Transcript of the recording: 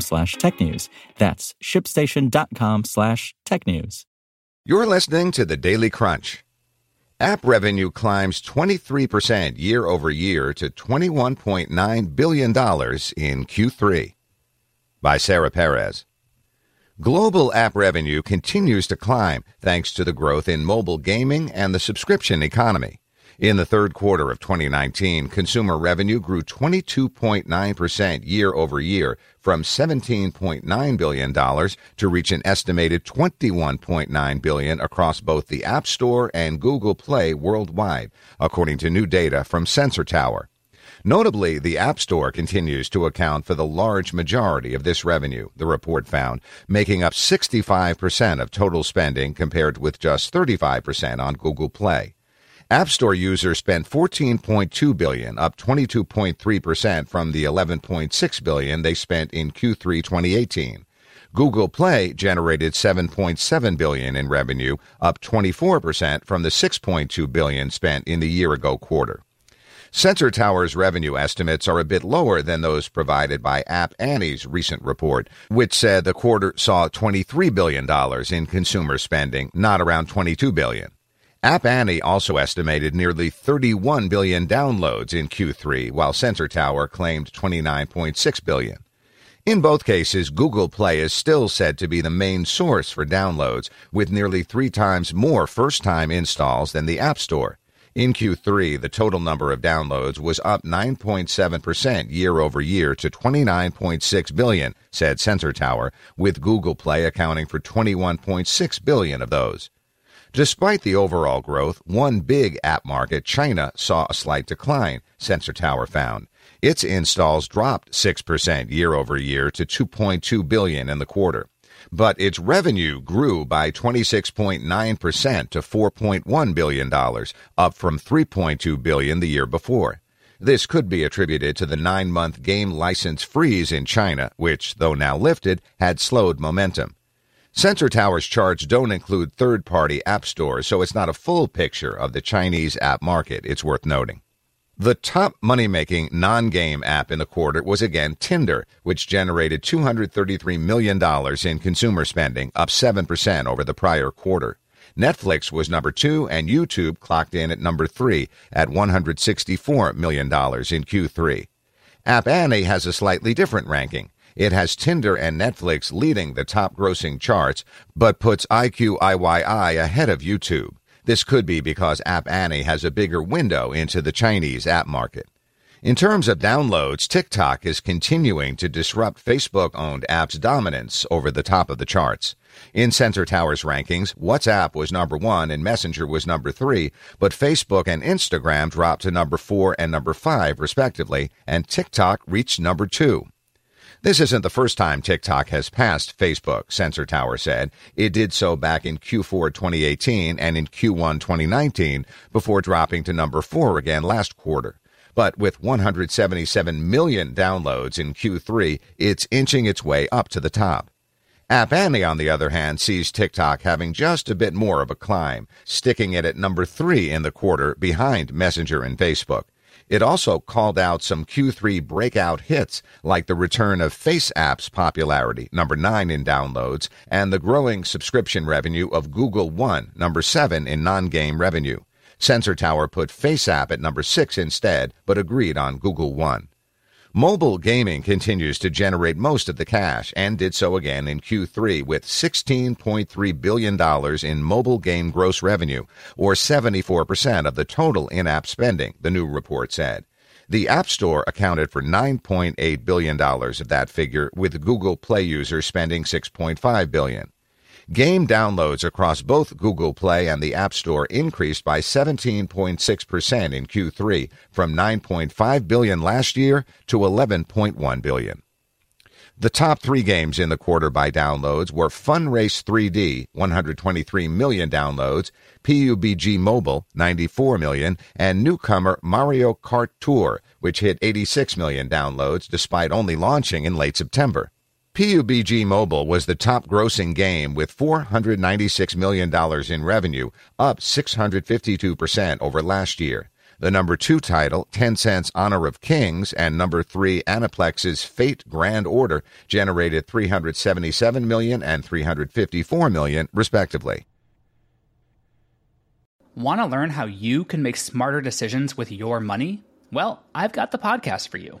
slash tech news. That's shipstation.com slash tech news. You're listening to the Daily Crunch. App revenue climbs 23% year over year to $21.9 billion in Q3. By Sarah Perez. Global app revenue continues to climb thanks to the growth in mobile gaming and the subscription economy. In the third quarter of 2019, consumer revenue grew 22.9% year over year from $17.9 billion to reach an estimated 21.9 billion across both the App Store and Google Play worldwide, according to new data from Sensor Tower. Notably, the App Store continues to account for the large majority of this revenue, the report found, making up 65% of total spending compared with just 35% on Google Play. App Store users spent 14.2 billion, up 22.3% from the 11.6 billion they spent in Q3 2018. Google Play generated 7.7 billion in revenue, up 24% from the 6.2 billion spent in the year-ago quarter. Sensor Tower's revenue estimates are a bit lower than those provided by App Annie's recent report, which said the quarter saw $23 billion in consumer spending, not around $22 billion. App Annie also estimated nearly 31 billion downloads in Q3, while Sensor Tower claimed 29.6 billion. In both cases, Google Play is still said to be the main source for downloads, with nearly three times more first time installs than the App Store. In Q3, the total number of downloads was up 9.7% year over year to 29.6 billion, said Sensor Tower, with Google Play accounting for 21.6 billion of those. Despite the overall growth, one big app market, China, saw a slight decline, Sensor Tower found. Its installs dropped 6% year over year to 2.2 billion in the quarter. But its revenue grew by 26.9% to 4.1 billion dollars, up from 3.2 billion the year before. This could be attributed to the 9-month game license freeze in China, which though now lifted, had slowed momentum. Sensor Tower's charts don't include third party app stores, so it's not a full picture of the Chinese app market, it's worth noting. The top money making non game app in the quarter was again Tinder, which generated $233 million in consumer spending, up 7% over the prior quarter. Netflix was number two, and YouTube clocked in at number three at $164 million in Q3. App Annie has a slightly different ranking. It has Tinder and Netflix leading the top grossing charts, but puts IQIYI ahead of YouTube. This could be because App Annie has a bigger window into the Chinese app market. In terms of downloads, TikTok is continuing to disrupt Facebook owned apps' dominance over the top of the charts. In Sensor Tower's rankings, WhatsApp was number one and Messenger was number three, but Facebook and Instagram dropped to number four and number five, respectively, and TikTok reached number two. This isn't the first time TikTok has passed Facebook, Sensor Tower said. It did so back in Q4 2018 and in Q1 2019 before dropping to number 4 again last quarter. But with 177 million downloads in Q3, it's inching its way up to the top. App Annie, on the other hand, sees TikTok having just a bit more of a climb, sticking it at number 3 in the quarter behind Messenger and Facebook. It also called out some Q3 breakout hits like the return of Face App's popularity, number 9 in downloads, and the growing subscription revenue of Google One, number 7 in non-game revenue. Sensor Tower put Face App at number 6 instead, but agreed on Google One. Mobile gaming continues to generate most of the cash and did so again in Q3 with $16.3 billion in mobile game gross revenue, or 74% of the total in app spending, the new report said. The App Store accounted for $9.8 billion of that figure, with Google Play users spending $6.5 billion. Game downloads across both Google Play and the App Store increased by 17.6% in Q3, from 9.5 billion last year to 11.1 billion. The top three games in the quarter by downloads were Fun Race 3D, 123 million downloads, PUBG Mobile, 94 million, and newcomer Mario Kart Tour, which hit 86 million downloads despite only launching in late September. PUBG Mobile was the top grossing game with $496 million in revenue, up 652% over last year. The number two title, Tencent's Honor of Kings, and number three, Aniplex's Fate Grand Order, generated 377 million and 354 million, respectively. Want to learn how you can make smarter decisions with your money? Well, I've got the podcast for you.